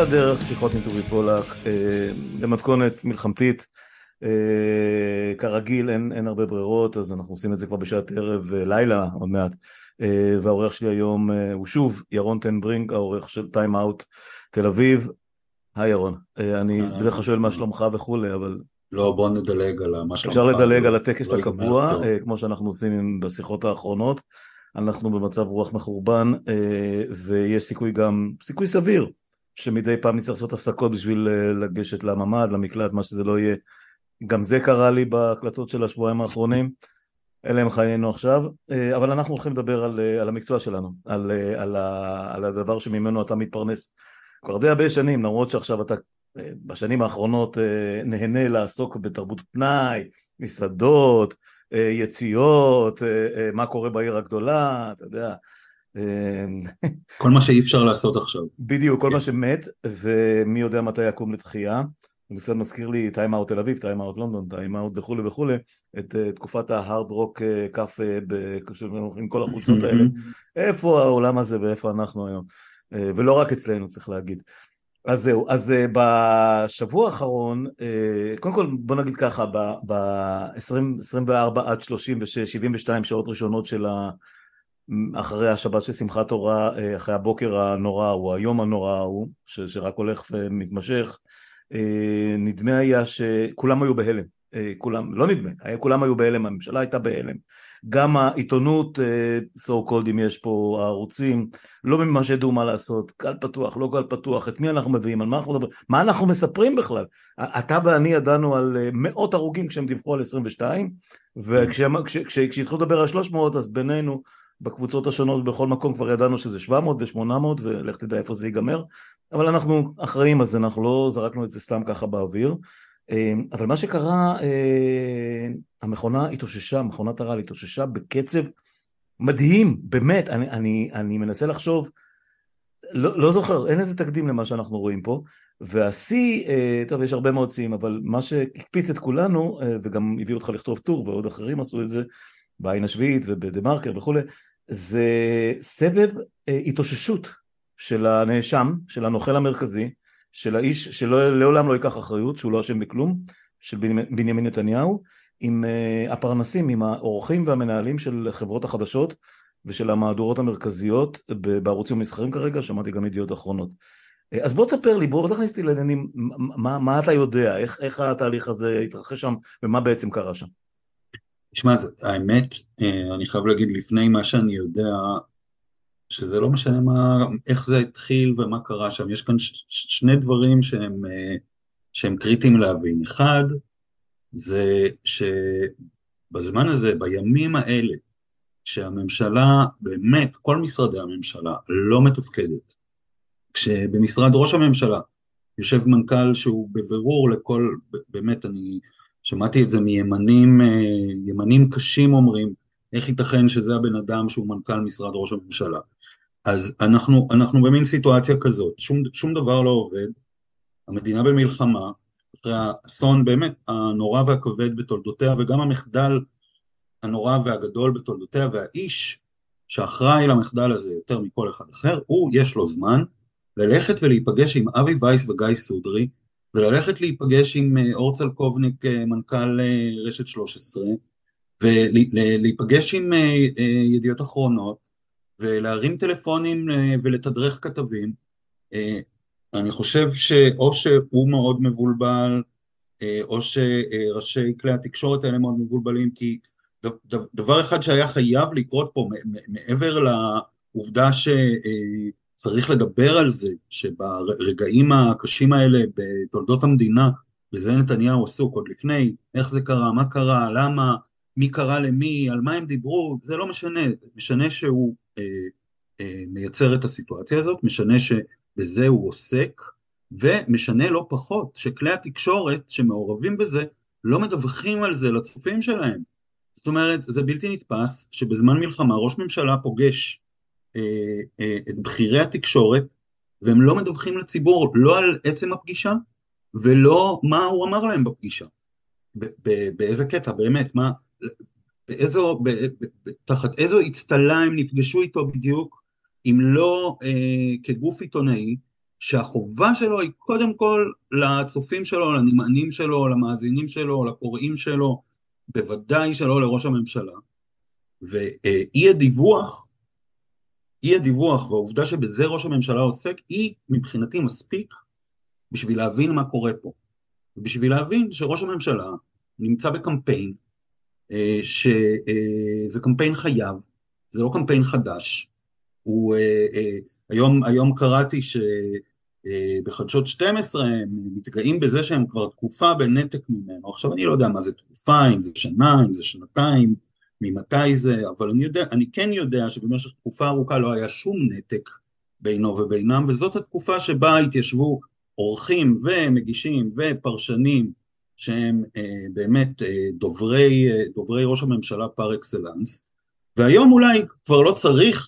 על הדרך, שיחות עם טובי פולק, למתכונת מלחמתית. כרגיל אין, אין הרבה ברירות, אז אנחנו עושים את זה כבר בשעת ערב, לילה עוד מעט. והעורך שלי היום הוא שוב ירון טנברינג, העורך של טיים אאוט תל אביב. היי ירון, אני בדרך כלל שואל מה שלומך וכולי, אבל... לא, בוא נדלג על מה שלומך. אפשר לדלג על הטקס הקבוע, כמו שאנחנו עושים בשיחות האחרונות. אנחנו במצב רוח מחורבן, ויש סיכוי גם, סיכוי סביר, שמדי פעם נצטרך לעשות הפסקות בשביל לגשת לממ"ד, למקלט, מה שזה לא יהיה. גם זה קרה לי בהקלטות של השבועיים האחרונים, אלה הם חיינו עכשיו, אבל אנחנו הולכים לדבר על, על המקצוע שלנו, על, על, על הדבר שממנו אתה מתפרנס כבר די הרבה שנים, למרות שעכשיו אתה בשנים האחרונות נהנה לעסוק בתרבות פנאי, מסעדות, יציאות, מה קורה בעיר הגדולה, אתה יודע. כל מה שאי אפשר לעשות עכשיו. בדיוק, כל מה שמת, ומי יודע מתי יקום לתחייה. זה קצת מזכיר לי Time Out תל אביב, Time Out לונדון, Time Out וכולי וכולי, את תקופת ה Hard Rock Cafe עם כל החולצות האלה. איפה העולם הזה ואיפה אנחנו היום? ולא רק אצלנו צריך להגיד. אז זהו, אז בשבוע האחרון, קודם כל בוא נגיד ככה, ב-24 עד 36, 72 שעות ראשונות של אחרי השבת של שמחת תורה, אחרי הבוקר הנורא ההוא, היום הנורא ההוא, שרק הולך ומתמשך, נדמה היה שכולם היו בהלם, כולם, לא נדמה, כולם היו בהלם, הממשלה הייתה בהלם, גם העיתונות, so called אם יש פה הערוצים, לא ממש ידעו מה לעשות, קל פתוח, לא קל פתוח, את מי אנחנו מביאים, על מה אנחנו מדברים, מה אנחנו מספרים בכלל? אתה ואני ידענו על מאות הרוגים כשהם דיווחו על 22, וכשהתחילו לדבר על 300 אז בינינו בקבוצות השונות בכל מקום כבר ידענו שזה 700 ו-800 ולך תדע איפה זה ייגמר, אבל אנחנו אחראים אז אנחנו לא זרקנו את זה סתם ככה באוויר. אבל מה שקרה, המכונה התאוששה, מכונת הרעל התאוששה בקצב מדהים, באמת, אני, אני, אני מנסה לחשוב, לא, לא זוכר, אין איזה תקדים למה שאנחנו רואים פה, והשיא, טוב יש הרבה מאוד שיאים, אבל מה שהקפיץ את כולנו, וגם הביא אותך לכתוב טור ועוד אחרים עשו את זה, בעין השביעית ובדה מרקר וכולי, זה סבב התאוששות של הנאשם, של הנוכל המרכזי, של האיש שלעולם לא ייקח אחריות, שהוא לא אשם בכלום, של בנימין נתניהו, עם הפרנסים, עם האורחים והמנהלים של חברות החדשות ושל המהדורות המרכזיות בערוצים המסחרים כרגע, שמעתי גם ידיעות אחרונות. אז בוא תספר לי, בוא תכניס אותי לעניינים, מה, מה אתה יודע, איך, איך התהליך הזה התרחש שם ומה בעצם קרה שם? תשמע, האמת, אני חייב להגיד לפני מה שאני יודע, שזה לא משנה מה, איך זה התחיל ומה קרה שם, יש כאן ש, שני דברים שהם, שהם קריטיים להבין. אחד, זה שבזמן הזה, בימים האלה, שהממשלה, באמת, כל משרדי הממשלה לא מתפקדת, כשבמשרד ראש הממשלה יושב מנכ"ל שהוא בבירור לכל, באמת, אני שמעתי את זה מימנים, ימנים קשים אומרים, איך ייתכן שזה הבן אדם שהוא מנכ"ל משרד ראש הממשלה. אז אנחנו, אנחנו במין סיטואציה כזאת, שום, שום דבר לא עובד, המדינה במלחמה, אחרי האסון באמת הנורא והכבד בתולדותיה וגם המחדל הנורא והגדול בתולדותיה והאיש שאחראי למחדל הזה יותר מכל אחד אחר, הוא יש לו זמן ללכת ולהיפגש עם אבי וייס וגיא סודרי וללכת להיפגש עם אור צלקובניק מנכ"ל רשת 13 ולהיפגש עם ידיעות אחרונות ולהרים טלפונים ולתדרך כתבים. אני חושב שאו שהוא מאוד מבולבל, או שראשי כלי התקשורת האלה מאוד מבולבלים, כי דבר אחד שהיה חייב לקרות פה, מעבר לעובדה שצריך לדבר על זה, שברגעים הקשים האלה בתולדות המדינה, וזה נתניהו עסוק עוד לפני, איך זה קרה, מה קרה, למה, מי קרא למי, על מה הם דיברו, זה לא משנה, משנה שהוא מייצר את הסיטואציה הזאת, משנה ש... בזה הוא עוסק, ומשנה לא פחות שכלי התקשורת שמעורבים בזה לא מדווחים על זה לצופים שלהם. זאת אומרת, זה בלתי נתפס שבזמן מלחמה ראש ממשלה פוגש אה, אה, את בכירי התקשורת והם לא מדווחים לציבור לא על עצם הפגישה ולא מה הוא אמר להם בפגישה. באיזה קטע, באמת, מה, באיזו, תחת איזו אצטלה הם נפגשו איתו בדיוק, אם לא אה, כגוף עיתונאי, שהחובה שלו היא קודם כל לצופים שלו, לנמענים שלו, למאזינים שלו, לקוראים שלו, בוודאי שלא לראש הממשלה. ואי הדיווח, אי הדיווח והעובדה שבזה ראש הממשלה עוסק, היא מבחינתי מספיק בשביל להבין מה קורה פה. בשביל להבין שראש הממשלה נמצא בקמפיין, אה, שזה קמפיין חייב, זה לא קמפיין חדש. הוא, אה, אה, היום, היום קראתי שבחדשות 12 הם מתגאים בזה שהם כבר תקופה בנתק ממנו. עכשיו אני לא יודע מה זה תקופה, אם זה שנה, אם זה שנתיים, ממתי זה, אבל אני, יודע, אני כן יודע שבמשך תקופה ארוכה לא היה שום נתק בינו ובינם, וזאת התקופה שבה התיישבו עורכים ומגישים ופרשנים שהם אה, באמת אה, דוברי, אה, דוברי ראש הממשלה פר אקסלנס, והיום אולי כבר לא צריך,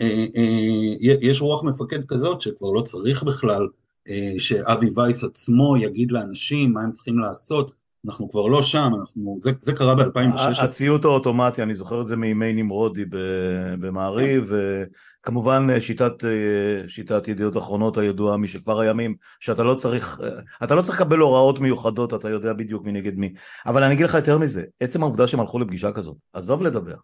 אה, אה, יש רוח מפקד כזאת שכבר לא צריך בכלל אה, שאבי וייס עצמו יגיד לאנשים מה הם צריכים לעשות, אנחנו כבר לא שם, אנחנו, זה, זה קרה ב-2016. הציות האוטומטי, אני זוכר את זה מימי נמרודי במעריב, כמובן שיטת, שיטת ידיעות אחרונות הידועה משכבר הימים, שאתה לא צריך, אתה לא צריך לקבל הוראות מיוחדות, אתה יודע בדיוק מי נגד מי. אבל אני אגיד לך יותר מזה, עצם העובדה שהם הלכו לפגישה כזאת, עזוב לדבר.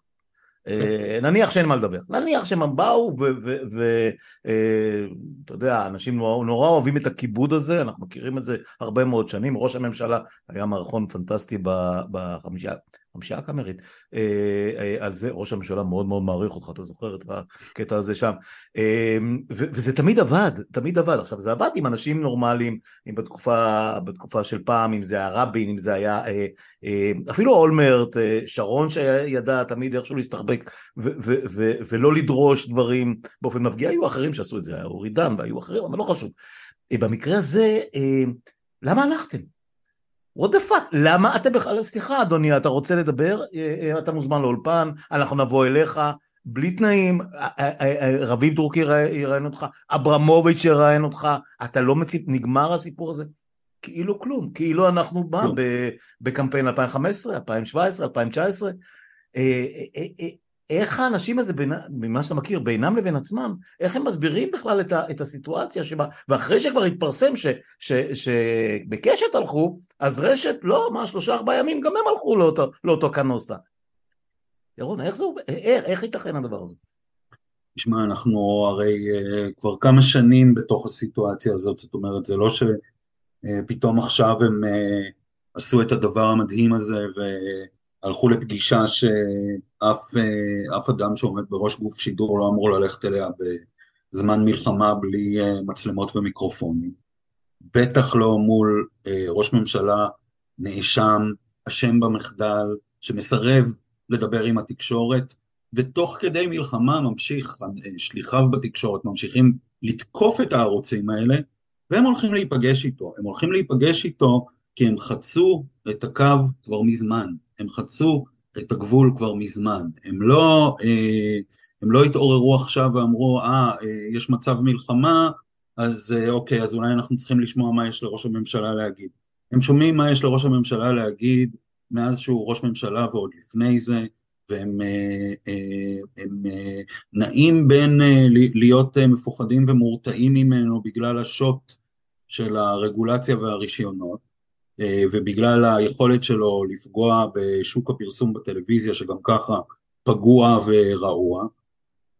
אה, נניח שאין מה לדבר, נניח שהם באו ואתה אה, יודע, אנשים נורא אוהבים את הכיבוד הזה, אנחנו מכירים את זה הרבה מאוד שנים, ראש הממשלה היה מערכון פנטסטי בחמישה חמישה הקאמרית, אה, אה, על זה ראש הממשלה מאוד מאוד מעריך אותך, אתה זוכר את הקטע הזה שם, אה, וזה תמיד עבד, תמיד עבד, עכשיו זה עבד עם אנשים נורמליים, אם בתקופה, בתקופה של פעם, אם זה היה רבין, אם זה היה אפילו אולמרט, שרון שידע תמיד איכשהו להסתחבק ולא לדרוש דברים באופן מפגיע, היו אחרים שעשו את זה, היה אורי דן והיו אחרים, אבל לא חשוב. במקרה הזה, למה הלכתם? What the fuck, למה אתם בכלל, סליחה אדוני, אתה רוצה לדבר, אה, אה, אתה מוזמן לאולפן, אנחנו נבוא אליך, בלי תנאים, אה, רביב דרוקי יראיין אותך, אברמוביץ' יראיין אותך, אתה לא מציב, נגמר הסיפור הזה, כאילו כלום, כאילו אנחנו מה, בקמפיין 2015, 2017, 2019, איך האנשים הזה, ממה שאתה מכיר, בינם לבין עצמם, איך הם מסבירים בכלל את, ה, את הסיטואציה שבה, ואחרי שכבר התפרסם שבקשת הלכו, אז רשת, לא, מה, שלושה ארבעה ימים, גם הם הלכו לאותו, לאותו קנוסה. ירון, איך זה, איך, איך ייתכן הדבר הזה? תשמע, אנחנו הרי uh, כבר כמה שנים בתוך הסיטואציה הזאת, זאת אומרת, זה לא שפתאום uh, עכשיו הם uh, עשו את הדבר המדהים הזה, ו... הלכו לפגישה שאף אה, אדם שעומד בראש גוף שידור לא אמור ללכת אליה בזמן מלחמה בלי אה, מצלמות ומיקרופונים. בטח לא מול אה, ראש ממשלה נאשם, אשם במחדל, שמסרב לדבר עם התקשורת, ותוך כדי מלחמה ממשיך, שליחיו בתקשורת ממשיכים לתקוף את הערוצים האלה, והם הולכים להיפגש איתו. הם הולכים להיפגש איתו כי הם חצו את הקו כבר מזמן. הם חצו את הגבול כבר מזמן, הם לא, אה, הם לא התעוררו עכשיו ואמרו, אה, אה, יש מצב מלחמה, אז אה, אוקיי, אז אולי אנחנו צריכים לשמוע מה יש לראש הממשלה להגיד. הם שומעים מה יש לראש הממשלה להגיד מאז שהוא ראש ממשלה ועוד לפני זה, והם הם, נעים בין להיות מפוחדים ומורתעים ממנו בגלל השוט של הרגולציה והרישיונות, ובגלל היכולת שלו לפגוע בשוק הפרסום בטלוויזיה שגם ככה פגוע ורעוע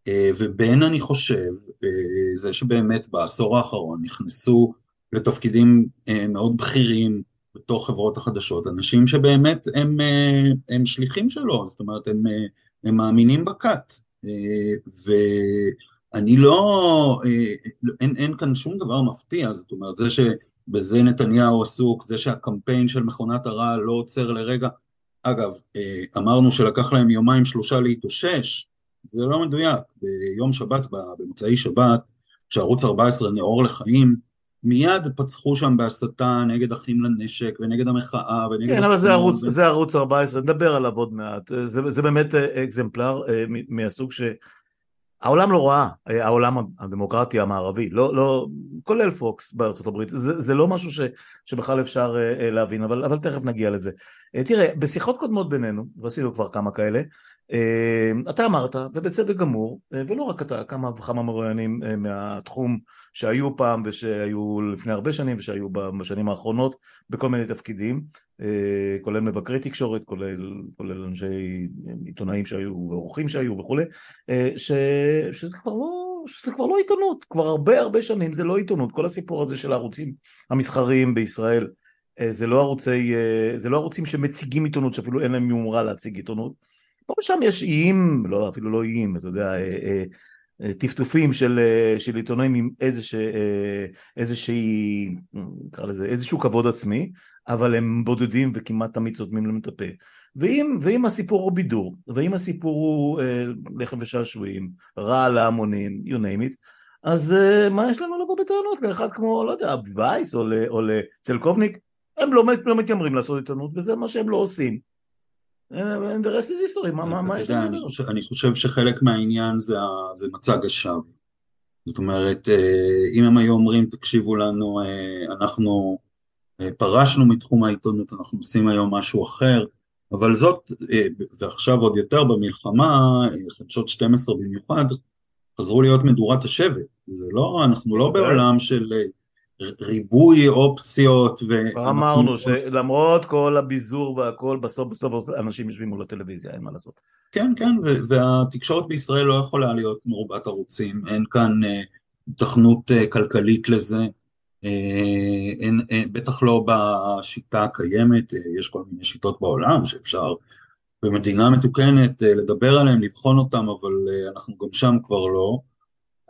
אה, ובין אני חושב אה, זה שבאמת בעשור האחרון נכנסו לתפקידים מאוד בכירים בתוך חברות החדשות, אנשים שבאמת הם, הם שליחים שלו, זאת אומרת הם, הם מאמינים בכת. ואני לא, אין, אין כאן שום דבר מפתיע, זאת אומרת זה ש... בזה נתניהו עסוק, זה שהקמפיין של מכונת הרעל לא עוצר לרגע. אגב, אה, אמרנו שלקח להם יומיים שלושה להתאושש, זה לא מדויק. ביום שבת, במוצאי שבת, כשערוץ 14 נאור לחיים, מיד פצחו שם בהסתה נגד אחים לנשק ונגד המחאה ונגד... כן, אבל זה ערוץ, ו... זה ערוץ 14, נדבר עליו עוד מעט. זה, זה באמת אה, אקזמפלר אה, מהסוג ש... העולם לא ראה, העולם הדמוקרטי המערבי, לא, לא, כולל פוקס בארצות הברית, זה, זה לא משהו ש, שבכלל אפשר uh, להבין, אבל, אבל תכף נגיע לזה. תראה, בשיחות קודמות בינינו, ועשינו כבר כמה כאלה, אתה אמרת, ובצדק גמור, ולא רק אתה, כמה וכמה מרואיינים מהתחום שהיו פעם ושהיו לפני הרבה שנים ושהיו בשנים האחרונות בכל מיני תפקידים, כולל מבקרי תקשורת, כולל, כולל אנשי עיתונאים שהיו ועורכים שהיו וכולי, ש, שזה כבר לא שזה כבר לא עיתונות, כבר הרבה הרבה שנים זה לא עיתונות, כל הסיפור הזה של הערוצים המסחריים בישראל זה לא, ערוצי, זה לא ערוצים שמציגים עיתונות, שאפילו אין להם יומרה להציג עיתונות, פה ושם יש איים, לא, אפילו לא איים, אתה יודע, טפטופים של, של עיתונאים עם איזושהי, נקרא לזה, איזשהו כבוד עצמי, אבל הם בודדים וכמעט תמיד סותמים להם את הפה. ואם, ואם הסיפור הוא בידור, ואם הסיפור הוא אה, לחם ושעשועים, רע להמונים, you name it, אז אה, מה יש לנו לבוא בטענות לאחד כמו, לא יודע, וייס או, או לצלקובניק? הם לא, לא מתיימרים לעשות עיתונות, וזה מה שהם לא עושים. And the rest is history, מה, יש לנו? אני אני חושב שחלק מהעניין זה, זה מצג השווא. זאת אומרת, אה, אם הם היו אומרים, תקשיבו לנו, אה, אנחנו אה, פרשנו מתחום העיתונות, אנחנו עושים היום משהו אחר, אבל זאת, ועכשיו עוד יותר במלחמה, חדשות 12 במיוחד, חזרו להיות מדורת השבט. זה לא, אנחנו לא בעולם של ריבוי אופציות. כבר אמרנו שלמרות כל הביזור והכל, בסוף בסוף אנשים יושבים מול הטלוויזיה, אין מה לעשות. כן, כן, והתקשורת בישראל לא יכולה להיות מרובת ערוצים, אין כאן התכנות uh, uh, כלכלית לזה, uh, אין, אין, בטח לא בשיטה הקיימת, יש כל מיני שיטות בעולם שאפשר במדינה מתוקנת לדבר עליהן, לבחון אותן, אבל אנחנו גם שם כבר לא.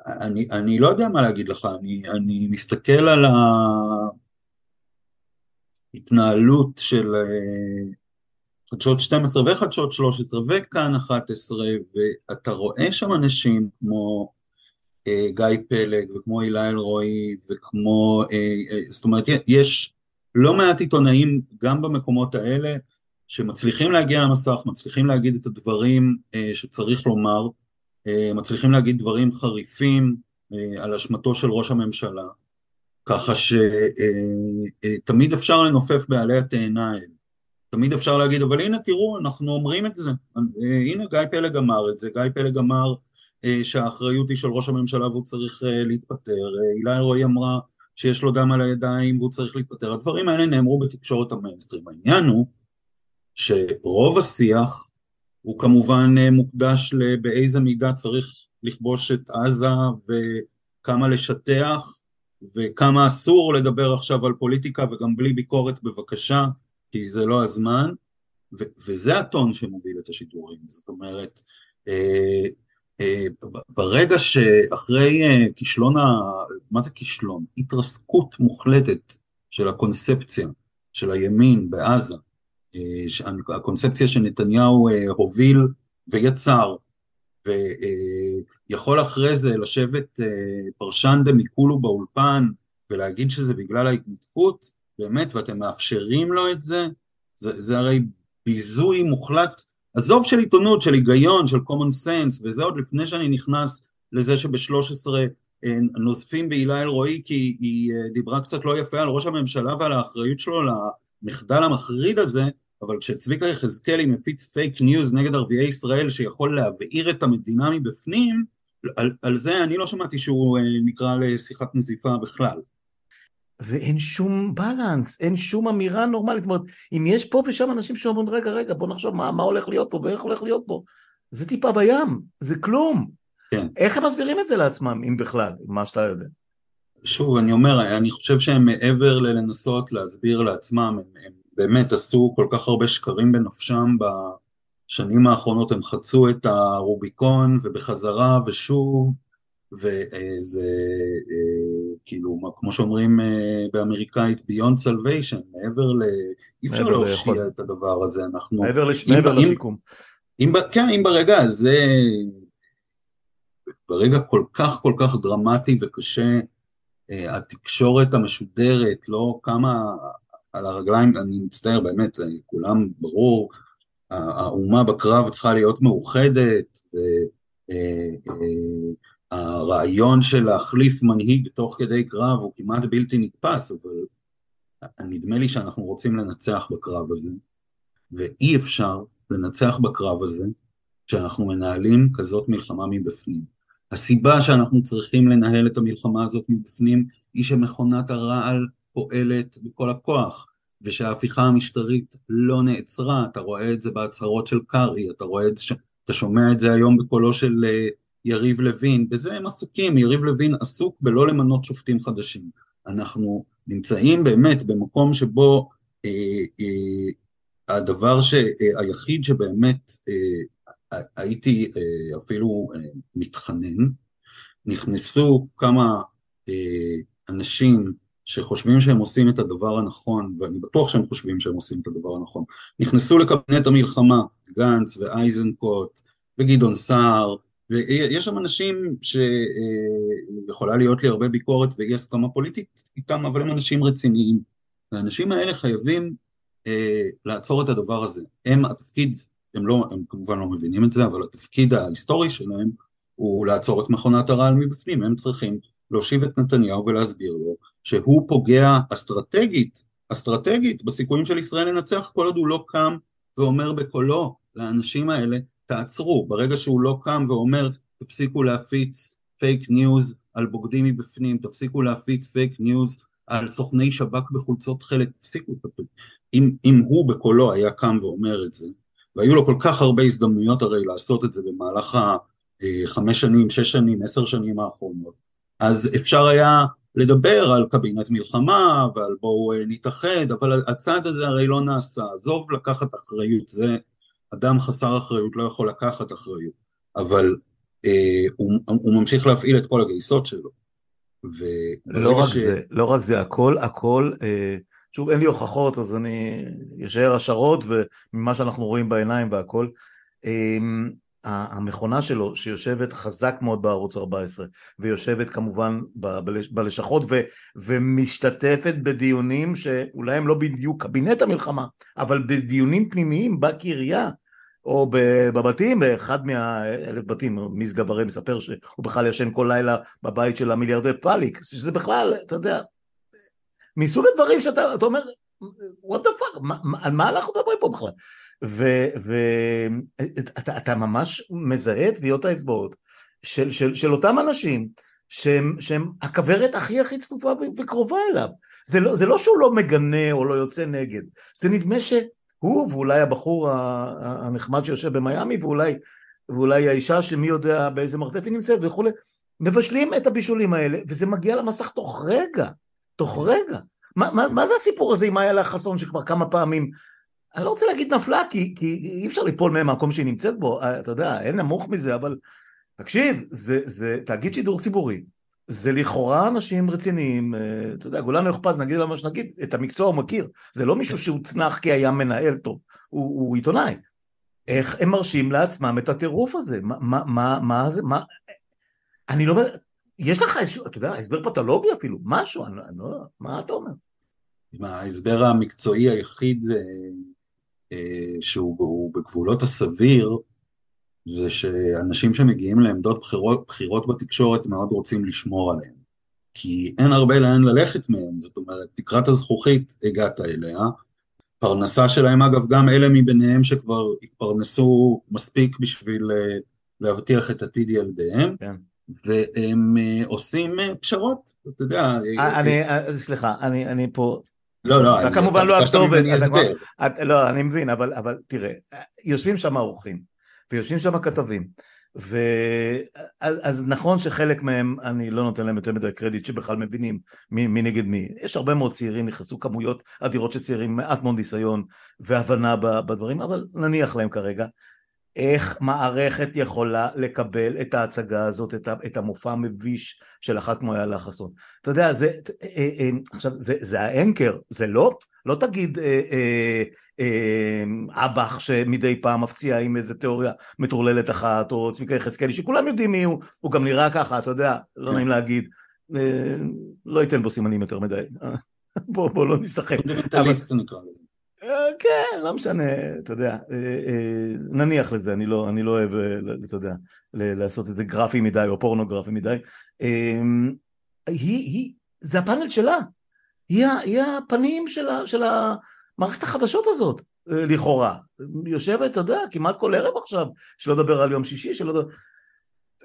אני, אני לא יודע מה להגיד לך, אני, אני מסתכל על ההתנהלות של אה, חדשות 12 וחדשות 13 וכאן 11, ואתה רואה שם אנשים כמו אה, גיא פלג וכמו הילה אלרועי וכמו, אה, אה, זאת אומרת, יש לא מעט עיתונאים גם במקומות האלה שמצליחים להגיע למסך, מצליחים להגיד את הדברים אה, שצריך לומר, מצליחים להגיד דברים חריפים אה, על אשמתו של ראש הממשלה, ככה שתמיד אה, אפשר לנופף בעלי התאנה האלה. תמיד אפשר להגיד, אבל הנה תראו, אנחנו אומרים את זה. הנה גיא פלג אמר את זה, גיא פלג אמר שהאחריות היא של ראש הממשלה והוא צריך להתפטר, הילה אלרועי אמרה שיש לו דם על הידיים והוא צריך להתפטר. הדברים האלה נאמרו בתקשורת המיינסטרים. העניין הוא שרוב השיח הוא כמובן אה, מוקדש לבאיזה מידה צריך לכבוש את עזה וכמה לשטח וכמה אסור לדבר עכשיו על פוליטיקה וגם בלי ביקורת בבקשה כי זה לא הזמן ו- וזה הטון שמוביל את השידורים זאת אומרת אה, אה, ברגע שאחרי אה, כישלון, ה... מה זה כישלון? התרסקות מוחלטת של הקונספציה של הימין בעזה הקונספציה שנתניהו אה, הוביל ויצר, ויכול אחרי זה לשבת אה, פרשן דמיקולו באולפן ולהגיד שזה בגלל ההתנתקות, באמת, ואתם מאפשרים לו את זה, זה, זה הרי ביזוי מוחלט, עזוב של עיתונות, של היגיון, של common sense, וזה עוד לפני שאני נכנס לזה שב-13 אה, נוזפים בהילה אלרועי כי היא דיברה קצת לא יפה על ראש הממשלה ועל האחריות שלו למחדל המחריד הזה, אבל כשצביקה יחזקאלי מפיץ פייק ניוז נגד ערביי ישראל שיכול להבעיר את המדינה מבפנים, על, על זה אני לא שמעתי שהוא אה, נקרא לשיחת נזיפה בכלל. ואין שום בלנס, אין שום אמירה נורמלית, זאת אומרת, אם יש פה ושם אנשים שאומרים רגע רגע בוא נחשוב מה, מה הולך להיות פה ואיך הולך להיות פה, זה טיפה בים, זה כלום. כן. איך הם מסבירים את זה לעצמם, אם בכלל, מה שאתה יודע? שוב, אני אומר, אני חושב שהם מעבר ללנסות להסביר לעצמם, הם, הם באמת עשו כל כך הרבה שקרים בנפשם בשנים האחרונות, הם חצו את הרוביקון ובחזרה ושוב, וזה אה, כאילו, כמו שאומרים אה, באמריקאית, Beyond Salvation, מעבר ל... אי אפשר להושיע את הדבר הזה, אנחנו... מעבר, לש... מעבר לשיקום. אם, כן, אם ברגע הזה, ברגע כל כך כל כך דרמטי וקשה, אה, התקשורת המשודרת לא קמה על הרגליים, אני מצטער באמת, כולם ברור, האומה בקרב צריכה להיות מאוחדת, והרעיון אה, של להחליף מנהיג תוך כדי קרב הוא כמעט בלתי נתפס, אבל נדמה לי שאנחנו רוצים לנצח בקרב הזה. ואי אפשר לנצח בקרב הזה כשאנחנו מנהלים כזאת מלחמה מבפנים. הסיבה שאנחנו צריכים לנהל את המלחמה הזאת מבפנים היא שמכונת הרעל פועלת בכל הכוח, ושההפיכה המשטרית לא נעצרה, אתה רואה את זה בהצהרות של קרעי, אתה זה, אתה שומע את זה היום בקולו של uh, יריב לוין, בזה הם עסוקים, יריב לוין עסוק בלא למנות שופטים חדשים. אנחנו נמצאים באמת במקום שבו אה, אה, הדבר ש, אה, היחיד שבאמת אה, הייתי אה, אפילו אה, מתחנן, נכנסו כמה אה, אנשים שחושבים שהם עושים את הדבר הנכון, ואני בטוח שהם חושבים שהם עושים את הדבר הנכון, נכנסו לקבינט המלחמה, גנץ ואייזנקוט וגדעון סער, ויש שם אנשים שיכולה להיות לי הרבה ביקורת ואי הסכמה פוליטית איתם, אבל הם אנשים רציניים. והאנשים האלה חייבים אה, לעצור את הדבר הזה. הם, התפקיד, הם לא, הם כמובן לא מבינים את זה, אבל התפקיד ההיסטורי שלהם הוא לעצור את מכונת הרעל מבפנים. הם צריכים להושיב את נתניהו ולהסביר לו שהוא פוגע אסטרטגית, אסטרטגית, בסיכויים של ישראל לנצח כל עוד הוא לא קם ואומר בקולו לאנשים האלה, תעצרו. ברגע שהוא לא קם ואומר, תפסיקו להפיץ פייק ניוז על בוגדים מבפנים, תפסיקו להפיץ פייק ניוז על סוכני שב"כ בחולצות חלק, תפסיקו. אם, אם הוא בקולו היה קם ואומר את זה, והיו לו כל כך הרבה הזדמנויות הרי לעשות את זה במהלך החמש שנים, שש שנים, עשר שנים האחרונות, אז אפשר היה לדבר על קבינט מלחמה ועל בואו אה, נתאחד, אבל הצעד הזה הרי לא נעשה, עזוב לקחת אחריות, זה אדם חסר אחריות לא יכול לקחת אחריות, אבל אה, הוא, הוא ממשיך להפעיל את כל הגייסות שלו. לא רק ש... זה, לא רק זה, הכל, הכל, אה, שוב אין לי הוכחות אז אני אשאר השערות וממה שאנחנו רואים בעיניים והכל, אה, המכונה שלו שיושבת חזק מאוד בערוץ 14 ויושבת כמובן בלשכות ו, ומשתתפת בדיונים שאולי הם לא בדיוק קבינט המלחמה אבל בדיונים פנימיים בקריה או בבתים, באחד מהאלף בתים, משגב הרי מספר שהוא בכלל ישן כל לילה בבית של המיליארדר פאליק, שזה בכלל, אתה יודע, מסוג הדברים שאתה אומר, what the fuck, על מה אנחנו מדברים פה בכלל? ואתה ממש מזהה את טביעות האצבעות של, של, של אותם אנשים שהם, שהם הכוורת הכי הכי צפופה וקרובה אליו. זה לא, זה לא שהוא לא מגנה או לא יוצא נגד, זה נדמה שהוא ואולי הבחור הנחמד שיושב במיאמי ואולי, ואולי האישה שמי יודע באיזה מרתף היא נמצאת וכולי, מבשלים את הבישולים האלה וזה מגיע למסך תוך רגע, תוך רגע. מה, מה, מה זה הסיפור הזה עם איילה חסון שכבר כמה פעמים אני לא רוצה להגיד נפלה, כי, כי אי אפשר ליפול מהמקום שהיא נמצאת בו, אה, אתה יודע, אין נמוך מזה, אבל תקשיב, זה, זה תאגיד שידור ציבורי, זה לכאורה אנשים רציניים, אה, אתה יודע, גולן יוחפז, נגיד לו מה שנגיד, את המקצוע הוא מכיר, זה לא מישהו שהוצנח כי היה מנהל טוב, הוא, הוא עיתונאי. איך הם מרשים לעצמם את הטירוף הזה? מה, מה, מה, מה זה, מה... אני לא... יש לך איזשהו, אתה יודע, הסבר פתולוגי אפילו, משהו, אני, אני לא... מה אתה אומר? ההסבר המקצועי היחיד אה, שהוא בגבולות הסביר, זה שאנשים שמגיעים לעמדות בחירות, בחירות בתקשורת מאוד רוצים לשמור עליהם. כי אין הרבה לאן ללכת מהם, זאת אומרת, תקרת הזכוכית הגעת אליה. פרנסה שלהם, אגב, גם אלה מביניהם שכבר התפרנסו מספיק בשביל אה, להבטיח את עתיד ילדיהם. כן. והם אה, עושים פשרות, אתה יודע. אני, סליחה, אני, אני פה לא, לא, אני כמובן לא הכתובת, לא, אני מבין, אבל, אבל תראה, יושבים שם עורכים, ויושבים שם כתבים, ואז נכון שחלק מהם, אני לא נותן להם יותר מדי קרדיט שבכלל מבינים מי, מי נגד מי. יש הרבה מאוד צעירים, נכנסו כמויות אדירות של צעירים, מעט מאוד ניסיון והבנה בדברים, אבל נניח להם כרגע. איך מערכת יכולה לקבל את ההצגה הזאת, את המופע המביש של אחת כמו איילה חסון. אתה יודע, זה, אה, אה, עכשיו, זה, זה האנקר, זה לא, לא תגיד אה, אב"ח שמדי פעם מפציע עם איזה תיאוריה מטורללת אחת, או צביקה יחזקאלי, שכולם יודעים מי הוא, הוא גם נראה ככה, אתה יודע, לא כן. נעים להגיד, לא ייתן בו סימנים יותר מדי. בוא, בוא לא נשחק. פונדמנטליסט נקרא לזה. כן, לא משנה, אתה יודע, אה, אה, נניח לזה, אני לא, אני לא אוהב, אה, אתה יודע, לעשות את זה גרפי מדי או פורנוגרפי מדי. היא, היא, זה הפאנל שלה, היא, היא הפנים של, ה, של המערכת החדשות הזאת. אה, לכאורה. יושבת, אתה יודע, כמעט כל ערב עכשיו, שלא לדבר על יום שישי, שלא לדבר...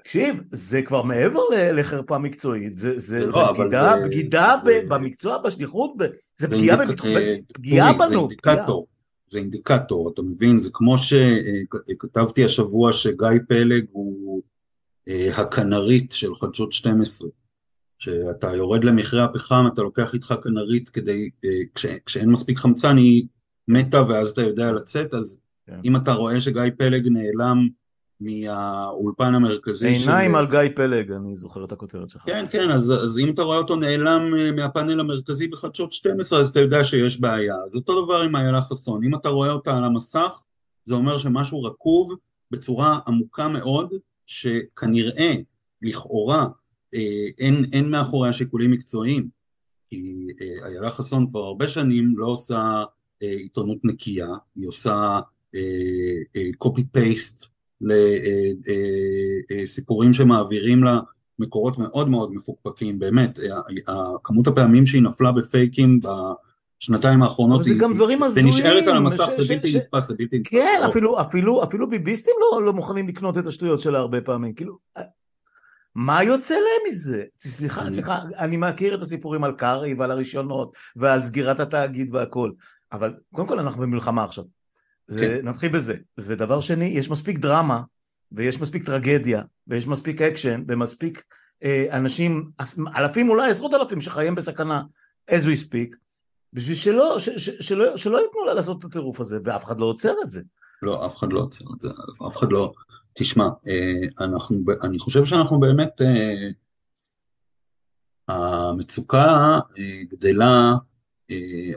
תקשיב, זה כבר מעבר לחרפה מקצועית, זה, זה, לא, זה בגידה, זה, בגידה זה, במקצוע, בשליחות, זה, זה פגיעה, אינדיק, בביטח... פגיעה בנו. זה אינדיקטור, זה אינדיקטור, אתה מבין? זה כמו שכתבתי השבוע שגיא פלג הוא אה, הכנרית של חדשות 12. שאתה יורד למכרה הפחם, אתה לוקח איתך כנרית כדי, אה, כש, כשאין מספיק חמצן היא מתה ואז אתה יודע לצאת, אז כן. אם אתה רואה שגיא פלג נעלם מהאולפן המרכזי עיניים של... עיניים על גיא פלג, אני זוכר את הכותרת שלך. כן, כן, אז, אז אם אתה רואה אותו נעלם אה, מהפאנל המרכזי בחדשות 12, אז אתה יודע שיש בעיה. אז אותו דבר עם איילה חסון, אם אתה רואה אותה על המסך, זה אומר שמשהו רקוב בצורה עמוקה מאוד, שכנראה, לכאורה, אה, אין, אין מאחורי השיקולים מקצועיים. כי אה, איילה חסון כבר הרבה שנים לא עושה עיתונות נקייה, היא עושה קופי פייסט לסיפורים שמעבירים לה מקורות מאוד מאוד מפוקפקים, באמת, כמות הפעמים שהיא נפלה בפייקים בשנתיים האחרונות, זה גם דברים הזויים, נשארת על המסך, זה בלתי נתפס, זה בלתי נתפס. כן, אפילו ביביסטים לא, לא מוכנים לקנות את השטויות שלה הרבה פעמים, כאילו, מה יוצא להם מזה? סליחה, סליחה, אני מכיר את הסיפורים על קרעי ועל הרישיונות ועל סגירת התאגיד והכל, אבל קודם כל אנחנו במלחמה עכשיו. כן. נתחיל בזה. ודבר שני, יש מספיק דרמה, ויש מספיק טרגדיה, ויש מספיק אקשן, ומספיק אה, אנשים, אלפים אולי עשרות אלפים שחיים בסכנה as we speak, בשביל שלא, ש, ש, שלא, שלא ייתנו לה לעשות את הטירוף הזה, ואף אחד לא עוצר את זה. לא, אף אחד לא עוצר את זה, אף אחד לא... תשמע, אה, אנחנו, אני חושב שאנחנו באמת, אה, המצוקה אה, גדלה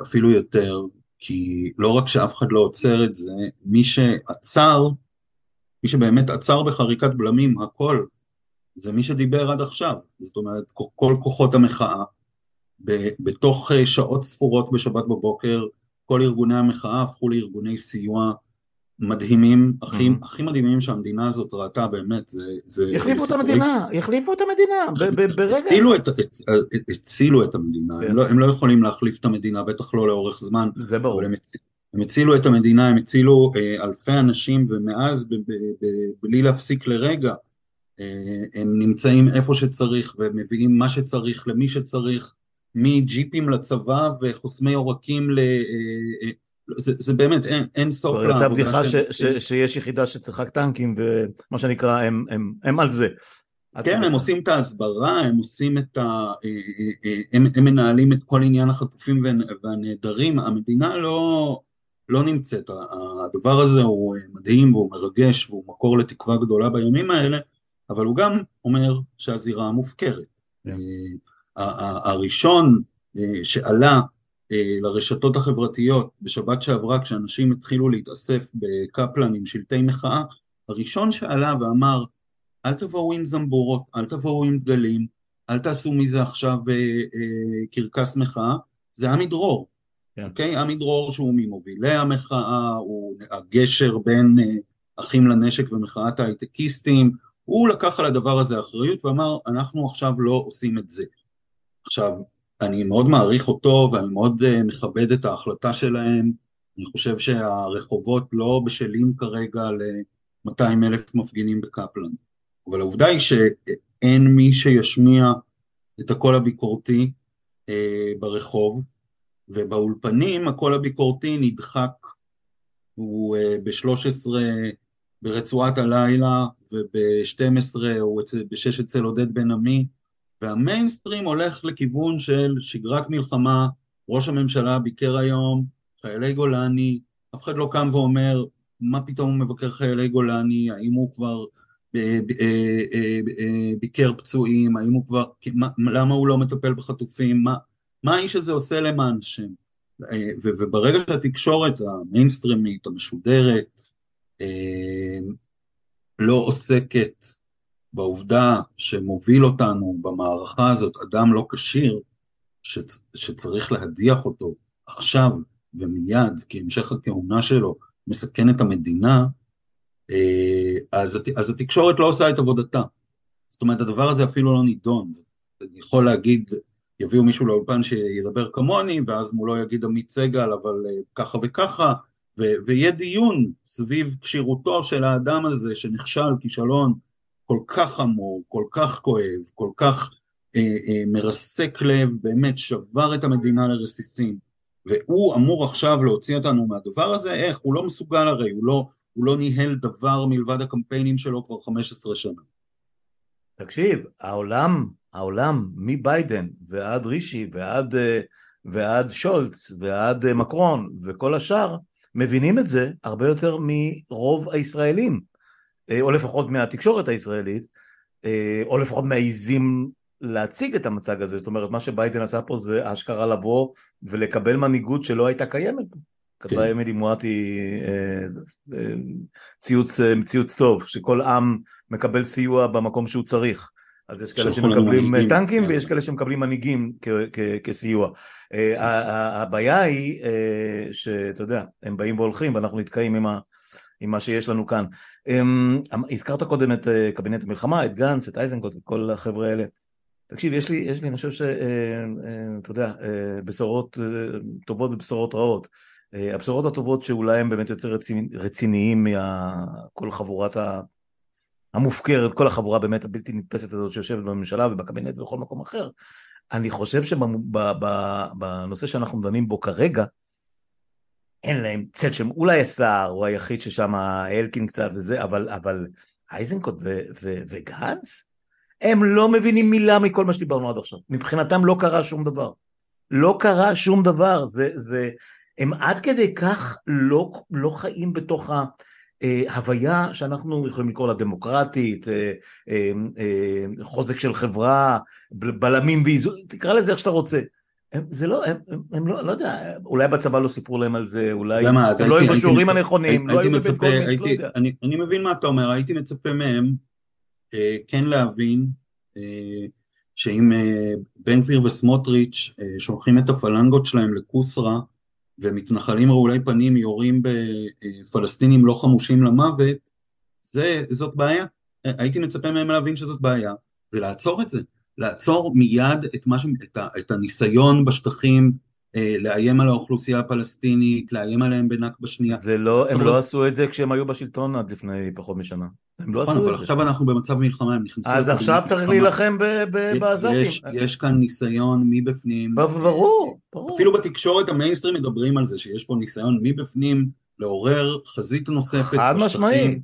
אפילו יותר כי לא רק שאף אחד לא עוצר את זה, מי שעצר, מי שבאמת עצר בחריקת בלמים הכל, זה מי שדיבר עד עכשיו. זאת אומרת, כל כוחות המחאה, בתוך אה, שעות ספורות בשבת בבוקר, כל ארגוני המחאה הפכו לארגוני סיוע מדהימים, הכי, mm-hmm. הכי מדהימים שהמדינה הזאת ראתה באמת, זה... זה יחליפו את המדינה, יחליפו את המדינה, ברגע... הצילו את, הצילו את המדינה, כן. הם, לא, הם לא יכולים להחליף את המדינה, בטח לא לאורך זמן. זה ברור. הם, הם הצילו את המדינה, הם הצילו אה, אלפי אנשים, ומאז, ב, ב, ב, בלי להפסיק לרגע, אה, הם נמצאים איפה שצריך, ומביאים מה שצריך למי שצריך, מג'יפים לצבא וחוסמי עורקים ל... אה, אה, זה, זה באמת אין, אין סוף לעבודה יצאה בדיחה ש, ש, שיש יחידה שצריכה טנקים ומה שנקרא הם, הם, הם על זה. כן, הם עושים את ההסברה, הם עושים את ה... אה, אה, אה, הם, הם מנהלים את כל עניין החטופים והנעדרים, המדינה לא, לא נמצאת, הדבר הזה הוא מדהים והוא מרגש והוא מקור לתקווה גדולה בימים האלה, אבל הוא גם אומר שהזירה מופקרת. Yeah. כן. הראשון שעלה לרשתות החברתיות בשבת שעברה כשאנשים התחילו להתאסף בקפלן עם שלטי מחאה, הראשון שעלה ואמר אל תבואו עם זמבורות, אל תבואו עם דגלים, אל תעשו מזה עכשיו אה, אה, קרקס מחאה, זה עמי דרור, כן. אוקיי? עמי דרור שהוא ממובילי המחאה, הוא הגשר בין אה, אחים לנשק ומחאת ההייטקיסטים, הוא לקח על הדבר הזה אחריות ואמר אנחנו עכשיו לא עושים את זה. עכשיו, אני מאוד מעריך אותו ואני מאוד uh, מכבד את ההחלטה שלהם. אני חושב שהרחובות לא בשלים כרגע ל-200 אלף מפגינים בקפלן. אבל העובדה היא שאין מי שישמיע את הקול הביקורתי uh, ברחוב, ובאולפנים הקול הביקורתי נדחק. הוא uh, ב-13 ברצועת הלילה, וב-12 הוא ב-6 אצל עודד בן עמי. והמיינסטרים הולך לכיוון של שגרת מלחמה, ראש הממשלה ביקר היום, חיילי גולני, אף אחד לא קם ואומר מה פתאום הוא מבקר חיילי גולני, האם הוא כבר אה, אה, אה, ביקר פצועים, האם הוא כבר, למה הוא לא מטפל בחטופים, מה, מה האיש הזה עושה למען השם. וברגע שהתקשורת המיינסטרימית, המשודרת, לא עוסקת בעובדה שמוביל אותנו במערכה הזאת אדם לא כשיר, שצ, שצריך להדיח אותו עכשיו ומיד, כי המשך הכהונה שלו מסכן את המדינה, אה, אז, אז התקשורת לא עושה את עבודתה. זאת אומרת, הדבר הזה אפילו לא נידון. אני יכול להגיד, יביאו מישהו לאולפן שידבר כמוני, ואז מולו יגיד עמית סגל, אבל אה, ככה וככה, ו- ויהיה דיון סביב כשירותו של האדם הזה שנכשל כישלון כל כך חמור, כל כך כואב, כל כך אה, אה, מרסק לב, באמת שבר את המדינה לרסיסים, והוא אמור עכשיו להוציא אותנו מהדבר הזה, איך? הוא לא מסוגל הרי, הוא לא, הוא לא ניהל דבר מלבד הקמפיינים שלו כבר 15 שנה. תקשיב, העולם, העולם מביידן ועד רישי ועד, אה, ועד שולץ ועד אה, מקרון וכל השאר מבינים את זה הרבה יותר מרוב הישראלים, או לפחות מהתקשורת הישראלית, או לפחות מעיזים להציג את המצג הזה, זאת אומרת מה שביידן עשה פה זה אשכרה לבוא ולקבל מנהיגות שלא הייתה קיימת. כתבה כן. אמילי מואטי ציוץ, ציוץ טוב, שכל עם מקבל סיוע במקום שהוא צריך. אז יש כאלה שמקבלים טנקים כן. ויש כאלה שמקבלים מנהיגים כסיוע. אה, הבעיה היא אה, שאתה יודע, הם באים והולכים ואנחנו נתקעים עם, ה, עם מה שיש לנו כאן. אמ, הזכרת קודם את אה, קבינט המלחמה, את גנץ, את אייזנקוט, את כל החבר'ה האלה. תקשיב, יש לי, יש לי, אני חושב שאתה יודע, בשורות טובות ובשורות רעות. הבשורות הטובות שאולי הם באמת יותר רציניים מכל חבורת המופקרת, כל החבורה באמת הבלתי נתפסת הזאת שיושבת בממשלה ובקבינט ובכל מקום אחר. אני חושב שבנושא שאנחנו דנים בו כרגע, אין להם צל שם, אולי השר הוא היחיד ששם אלקין קצת וזה, אבל, אבל אייזנקוט ו, ו, וגנץ, הם לא מבינים מילה מכל מה שדיברנו עד עכשיו. מבחינתם לא קרה שום דבר. לא קרה שום דבר. זה, זה, הם עד כדי כך לא, לא חיים בתוך ה... אה, הוויה שאנחנו יכולים לקרוא לה דמוקרטית, אה, אה, חוזק של חברה, בלמים ואיזון, תקרא לזה איך שאתה רוצה. הם, זה לא, הם, הם, הם לא, לא יודע, אולי בצבא לא סיפרו להם על זה, אולי הם לא היו בשיעורים הנכונים, לא היו בבית קומיקס, לא יודע. אני, אני מבין מה אתה אומר, הייתי מצפה מהם אה, כן להבין אה, שאם אה, בן גביר וסמוטריץ' אה, שולחים את הפלנגות שלהם לכוסרה, ומתנחלים רעולי פנים יורים בפלסטינים לא חמושים למוות, זה, זאת בעיה. הייתי מצפה מהם להבין שזאת בעיה, ולעצור את זה. לעצור מיד את, ש... את, ה... את הניסיון בשטחים אה, לאיים על האוכלוסייה הפלסטינית, לאיים עליהם בנכבה שנייה. זה לא, הם לא עשו את זה כשהם היו בשלטון עד לפני פחות משנה. הם לא נכון, עשו את זה. אבל עכשיו אנחנו במצב מלחמה, הם נכנסו... אז עכשיו צריך להילחם בעזתים. יש, יש כאן ניסיון מבפנים. ברור, ברור. אפילו בתקשורת המיינסטרים מדברים על זה, שיש פה ניסיון מבפנים לעורר חזית נוספת. חד משמעי.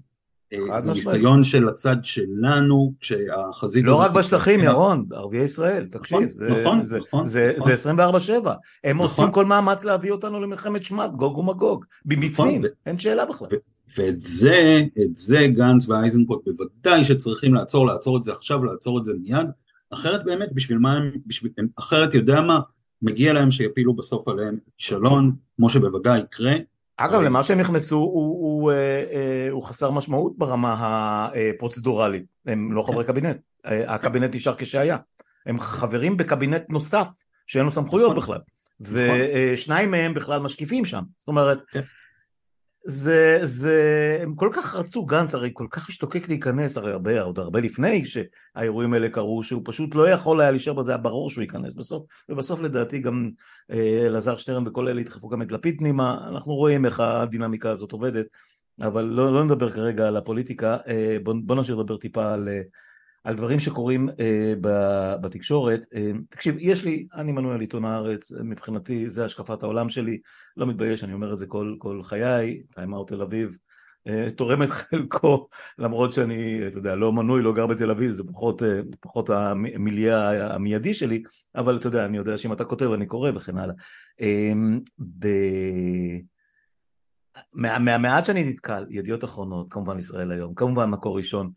אה, זה ניסיון של הצד שלנו, כשהחזית לא רק בשטחים, ירון, ערביי ישראל, תקשיב, נכון, זה נכון, נכון. 24-7, הם עושים כל מאמץ להביא אותנו למלחמת שמד, גוג ומגוג, מבפנים, אין שאלה בכלל. ואת זה, את זה גנץ ואייזנקוט בוודאי שצריכים לעצור, לעצור את זה עכשיו, לעצור את זה מיד, אחרת באמת, בשביל מה הם, בשביל, אחרת יודע מה, מגיע להם שיפילו בסוף עליהם כישלון, כמו שבוודאי יקרה, אגב, למה שהם נכנסו הוא, הוא, הוא, אה, אה, הוא חסר משמעות ברמה הפרוצדורלית, הם לא חברי קבינט, אה, הקבינט נשאר כשהיה, הם חברים בקבינט נוסף שאין לו סמכויות נכון. בכלל, נכון. ושניים מהם בכלל משקיפים שם, זאת אומרת, כן. זה, זה, הם כל כך רצו, גנץ הרי כל כך השתוקק להיכנס, הרי הרבה, עוד הרבה לפני שהאירועים האלה קרו, שהוא פשוט לא יכול היה להישאר בזה, היה ברור שהוא ייכנס בסוף, ובסוף לדעתי גם אה, אלעזר אה, שטרן וכל אלה ידחפו גם את לפיד פנימה, אנחנו רואים איך הדינמיקה הזאת עובדת, אבל לא, לא נדבר כרגע על הפוליטיקה, אה, בוא, בוא נשאיר לדבר טיפה על... אה, על דברים שקורים אה, בתקשורת. אה, תקשיב, יש לי, אני מנוי על עיתון הארץ, מבחינתי זה השקפת העולם שלי, לא מתבייש, אני אומר את זה כל, כל חיי, טיימאוט תל אביב, אה, תורם את חלקו, למרות שאני, אתה יודע, לא מנוי, לא גר בתל אביב, זה פחות, אה, פחות המיליה המיידי שלי, אבל אתה יודע, אני יודע שאם אתה כותב אני קורא וכן הלאה. אה, ב... מה, מהמעט שאני נתקל, ידיעות אחרונות, כמובן ישראל היום, כמובן מקור ראשון,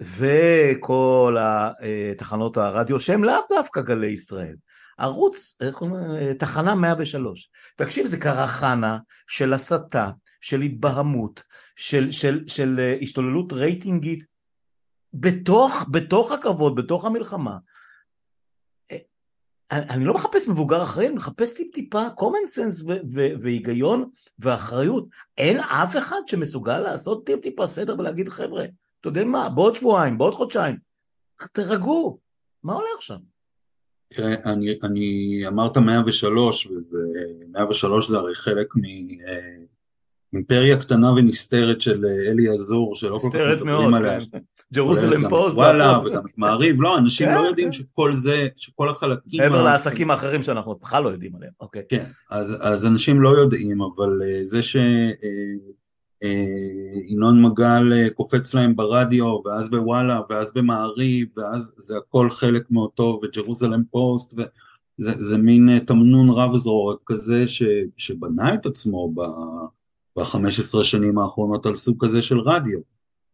וכל תחנות הרדיו שהם לאו דווקא גלי ישראל. ערוץ, תחנה 103. תקשיב, זה קרחנה של הסתה, של התבהמות, של, של, של השתוללות רייטינגית בתוך, בתוך הכבוד, בתוך המלחמה. אני לא מחפש מבוגר אחראי, אני מחפש טיפ טיפה common sense והיגיון ואחריות. אין אף אחד שמסוגל לעשות טיפ טיפה סדר ולהגיד חבר'ה, אתה יודע מה, בעוד שבועיים, בעוד חודשיים, תרגעו, מה הולך שם? תראה, אני, אני אמרת 103, וזה, 103 זה הרי חלק מ, אה, קטנה ונסתרת של אלי עזור, שלא כל כך מדברים עליה. ג'רוזלם פוסט. וואלה, וגם מעריב, לא, אנשים לא יודעים שכל זה, שכל החלקים... מעבר לעסקים האחרים שאנחנו בכלל לא יודעים עליהם, אוקיי. כן, אז אנשים לא יודעים, אבל זה ש... ינון מגל קופץ להם ברדיו, ואז בוואלה, ואז במעריב, ואז זה הכל חלק מאותו, וג'רוזלם פוסט, וזה מין תמנון רב זרועות כזה, ש, שבנה את עצמו ב-15 שנים האחרונות על סוג כזה של רדיו.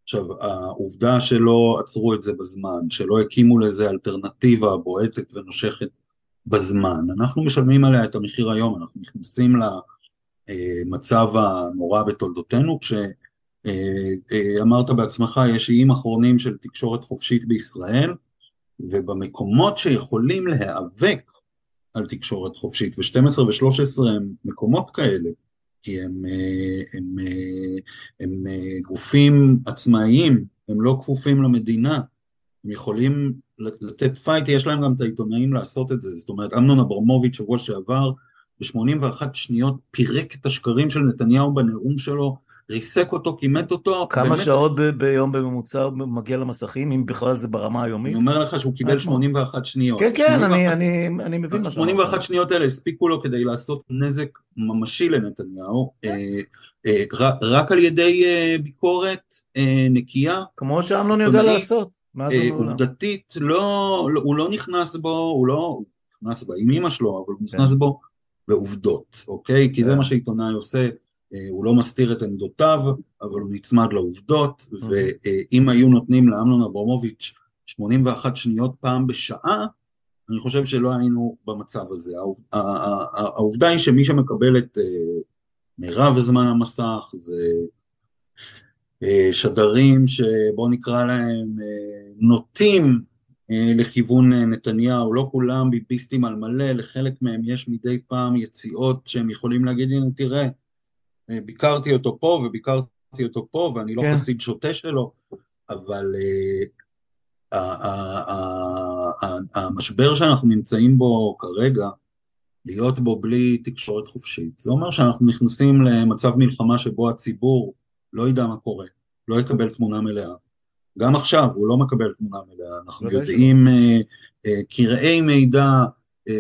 עכשיו, העובדה שלא עצרו את זה בזמן, שלא הקימו לזה אלטרנטיבה בועטת ונושכת בזמן, אנחנו משלמים עליה את המחיר היום, אנחנו נכנסים למצב הנורא בתולדותינו, כשאמרת בעצמך, יש איים אחרונים של תקשורת חופשית בישראל, ובמקומות שיכולים להיאבק על תקשורת חופשית, ו-12 ו-13 הם מקומות כאלה, כי הם, הם, הם, הם גופים עצמאיים, הם לא כפופים למדינה, הם יכולים לתת פייט, יש להם גם את העיתונאים לעשות את זה, זאת אומרת אמנון אברמוביץ' שבוע שעבר ב-81 שניות פירק את השקרים של נתניהו בנאום שלו, ריסק אותו, כימת אותו. כמה באמת... שעות ביום בממוצע הוא מגיע למסכים, אם בכלל זה ברמה היומית? אני אומר לך שהוא קיבל 81 שניות. כן, כן, 81... אני, אני, אני מבין מה שאתה 81 שניות האלה הספיקו לו כדי לעשות נזק ממשי לנתניהו, אה, אה, רק על ידי אה, ביקורת אה, נקייה. כמו שאמנון יודע לעשות. אה, עובדתית, לא, לא, הוא לא נכנס בו, הוא לא, נכנס בה עם אמא שלו, אבל הוא כן. נכנס בו בעובדות, אוקיי? כי זה כן. מה שעיתונאי עושה. אה, הוא לא מסתיר את עמדותיו, אבל הוא נצמד לעובדות, ואם היו נותנים לאמנון אברמוביץ' 81 שניות פעם בשעה, אני חושב שלא היינו במצב הזה. העובדה היא שמי שמקבל את אה, מירב הזמן המסך זה אה, שדרים שבוא נקרא להם נוטים לכיוון נתניהו, לא כולם ביביסטים על מלא, לחלק מהם יש מדי פעם יציאות שהם יכולים להגיד, הנה תראה, ביקרתי אותו פה וביקרתי אותו פה, ואני לא כן. חסיד שוטה שלו, אבל uh, המשבר שאנחנו נמצאים בו כרגע, להיות בו בלי תקשורת חופשית, זה אומר שאנחנו נכנסים למצב מלחמה שבו הציבור לא ידע מה קורה, לא יקבל תמונה מלאה. גם עכשיו הוא לא מקבל תמונה מלאה, אנחנו יודעים uh, uh, קרעי מידע, אה,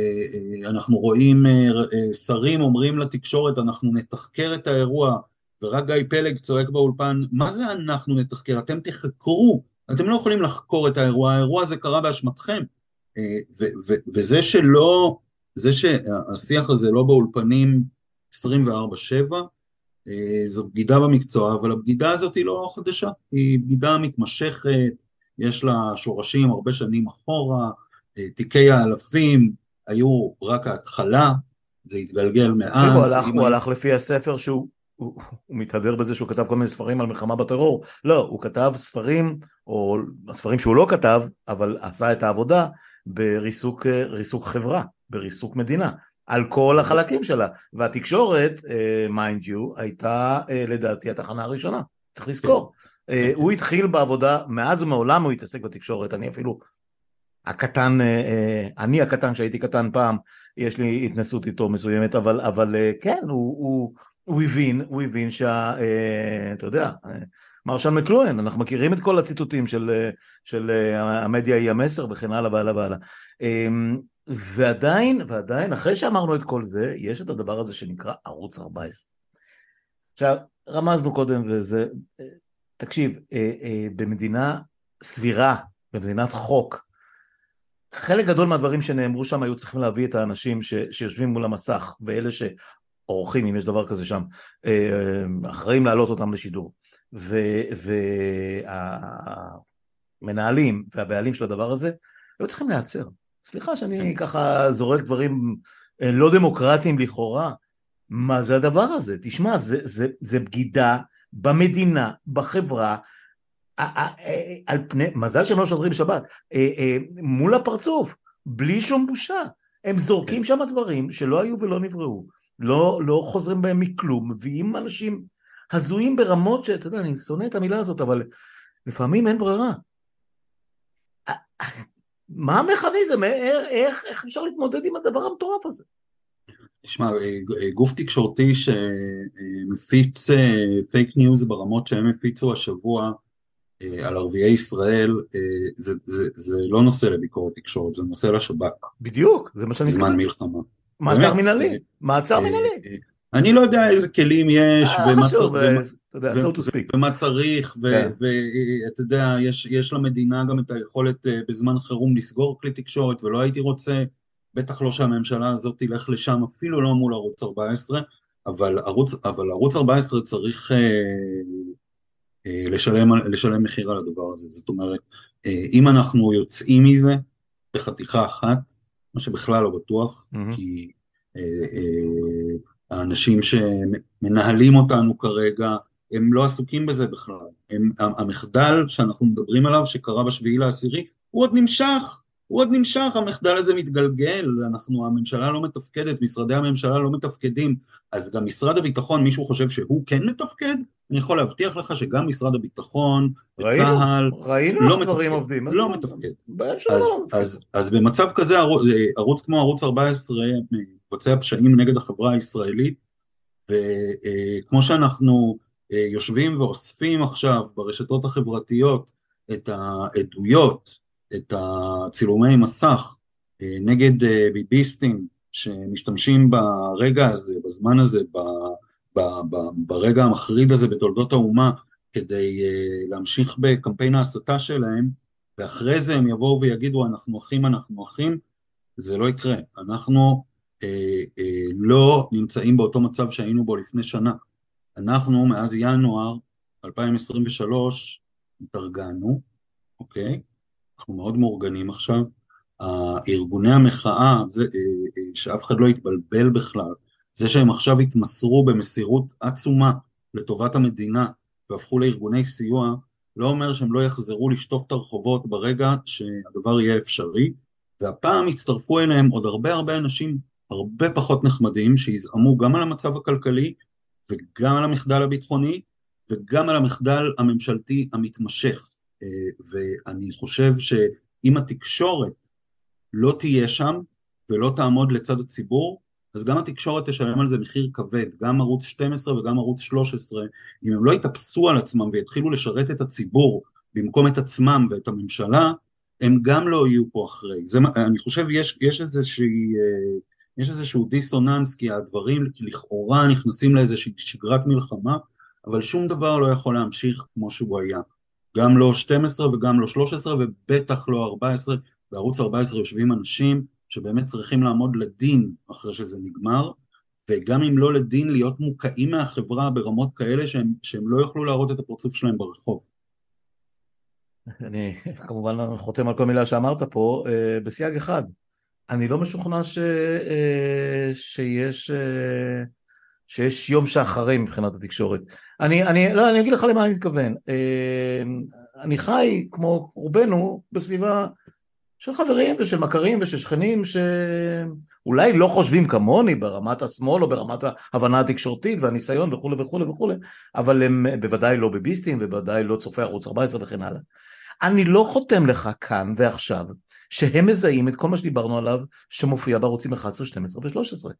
אה, אנחנו רואים אה, שרים אומרים לתקשורת אנחנו נתחקר את האירוע ורק גיא פלג צועק באולפן מה זה אנחנו נתחקר? אתם תחקרו. אתם לא יכולים לחקור את האירוע. האירוע הזה קרה באשמתכם. וזה שלא זה שהשיח הזה לא באולפנים 24/7 זו בגידה במקצוע אבל הבגידה הזאת היא לא חדשה היא בגידה מתמשכת יש לה שורשים הרבה שנים אחורה תיקי האלפים היו רק ההתחלה, זה התגלגל מאז. הוא הלך, הוא הלך לפי הספר שהוא, הוא, הוא מתהדר בזה שהוא כתב כל מיני ספרים על מלחמה בטרור, לא, הוא כתב ספרים, או ספרים שהוא לא כתב, אבל עשה את העבודה בריסוק חברה, בריסוק מדינה, על כל החלקים שלה, והתקשורת, mind אה, you, הייתה אה, לדעתי התחנה הראשונה, צריך לזכור. אה, הוא התחיל בעבודה, מאז ומעולם הוא התעסק בתקשורת, אני אפילו הקטן, אה, אה, אני הקטן שהייתי קטן פעם, יש לי התנסות איתו מסוימת, אבל, אבל אה, כן, הוא, הוא, הוא הבין, הוא הבין שה... אתה יודע, מרשל מקלוהן, אנחנו מכירים את כל הציטוטים של, של המדיה היא המסר וכן הלאה והלאה והלאה. ועדיין, ועדיין, אחרי שאמרנו את כל זה, יש את הדבר הזה שנקרא ערוץ 14. עכשיו, רמזנו קודם וזה, תקשיב, במדינה סבירה, במדינת חוק, חלק גדול מהדברים שנאמרו שם היו צריכים להביא את האנשים ש, שיושבים מול המסך ואלה שעורכים, אם יש דבר כזה שם, אה, אחראים להעלות אותם לשידור. והמנהלים והבעלים של הדבר הזה היו צריכים להיעצר. סליחה שאני ככה זורק דברים אה, לא דמוקרטיים לכאורה. מה זה הדבר הזה? תשמע, זה, זה, זה בגידה במדינה, בחברה, על פני, מזל שהם לא שוטרים בשבת, מול הפרצוף, בלי שום בושה. הם זורקים שם דברים שלא היו ולא נבראו, לא, לא חוזרים בהם מכלום, מביאים אנשים הזויים ברמות שאתה יודע, אני שונא את המילה הזאת, אבל לפעמים אין ברירה. מה המכניזם? איך, איך אפשר להתמודד עם הדבר המטורף הזה? תשמע, גוף תקשורתי שמפיץ פייק ניוז ברמות שהם הפיצו השבוע על ערביי ישראל, זה, זה, זה לא נושא לביקורת תקשורת, זה נושא לשב"כ. בדיוק, זה מה שאני. בזמן מלחמה. מעצר מנהלי, מעצר מנהלי. אני לא יודע איזה כלים יש, ומה, חשוב, ומה, יודע, so ומה צריך, ואתה כן. יודע, יש, יש למדינה גם את היכולת בזמן חירום לסגור כלי תקשורת, ולא הייתי רוצה בטח לא שהממשלה הזאת תלך לשם, אפילו לא מול ערוץ 14, אבל ערוץ, אבל ערוץ 14 צריך אה, אה, לשלם, לשלם מחיר על הדבר הזה. זאת אומרת, אה, אם אנחנו יוצאים מזה בחתיכה אחת, מה שבכלל לא בטוח, mm-hmm. כי אה, אה, האנשים שמנהלים אותנו כרגע, הם לא עסוקים בזה בכלל. הם, המחדל שאנחנו מדברים עליו, שקרה בשביעי לעשירי, הוא עוד נמשך. הוא עוד נמשך, המחדל הזה מתגלגל, אנחנו, הממשלה לא מתפקדת, משרדי הממשלה לא מתפקדים, אז גם משרד הביטחון, מישהו חושב שהוא כן מתפקד? אני יכול להבטיח לך שגם משרד הביטחון, צה"ל, ראינו לא דברים עובדים, לא מתפקד. אז, אז, אז במצב כזה ערוץ, ערוץ כמו ערוץ 14 מבצע פשעים נגד החברה הישראלית, וכמו שאנחנו אה, יושבים ואוספים עכשיו ברשתות החברתיות את העדויות, את הצילומי מסך אה, נגד אה, ביביסטים שמשתמשים ברגע הזה, בזמן הזה, ב, ב, ב, ברגע המחריד הזה בתולדות האומה כדי אה, להמשיך בקמפיין ההסתה שלהם ואחרי זה הם יבואו ויגידו אנחנו אחים, אנחנו אחים, זה לא יקרה. אנחנו אה, אה, לא נמצאים באותו מצב שהיינו בו לפני שנה. אנחנו מאז ינואר 2023 התארגנו, אוקיי? אנחנו מאוד מאורגנים עכשיו. ארגוני המחאה, זה, אה, אה, שאף אחד לא יתבלבל בכלל, זה שהם עכשיו התמסרו במסירות עצומה לטובת המדינה והפכו לארגוני סיוע, לא אומר שהם לא יחזרו לשטוף את הרחובות ברגע שהדבר יהיה אפשרי, והפעם הצטרפו אליהם עוד הרבה הרבה אנשים הרבה פחות נחמדים, שיזעמו גם על המצב הכלכלי וגם על המחדל הביטחוני וגם על המחדל הממשלתי המתמשך. אה, ואני חושב שאם התקשורת לא תהיה שם ולא תעמוד לצד הציבור, אז גם התקשורת תשלם על זה מחיר כבד, גם ערוץ 12 וגם ערוץ 13, אם הם לא יתאפסו על עצמם ויתחילו לשרת את הציבור במקום את עצמם ואת הממשלה, הם גם לא יהיו פה אחרי. זה, אני חושב יש, יש, איזושהי, אה, יש איזשהו דיסוננס, כי הדברים לכאורה נכנסים לאיזושהי שגרת מלחמה, אבל שום דבר לא יכול להמשיך כמו שהוא היה. גם לא 12 וגם לא 13 ובטח לא 14, בערוץ 14 יושבים אנשים שבאמת צריכים לעמוד לדין אחרי שזה נגמר, וגם אם לא לדין להיות מוקעים מהחברה ברמות כאלה שהם, שהם לא יוכלו להראות את הפרצוף שלהם ברחוב. אני כמובן חותם על כל מילה שאמרת פה, אה, בסייג אחד, אני לא משוכנע ש, אה, שיש, אה, שיש יום שאחרי מבחינת התקשורת. אני, אני, לא, אני אגיד לך למה אני מתכוון. אני חי, כמו רובנו, בסביבה של חברים ושל מכרים ושל שכנים שאולי לא חושבים כמוני ברמת השמאל או ברמת ההבנה התקשורתית והניסיון וכולי וכולי וכולי, אבל הם בוודאי לא ביביסטים ובוודאי לא צופי ערוץ 14 וכן הלאה. אני לא חותם לך כאן ועכשיו שהם מזהים את כל מה שדיברנו עליו שמופיע בערוצים 11, 12 ו-13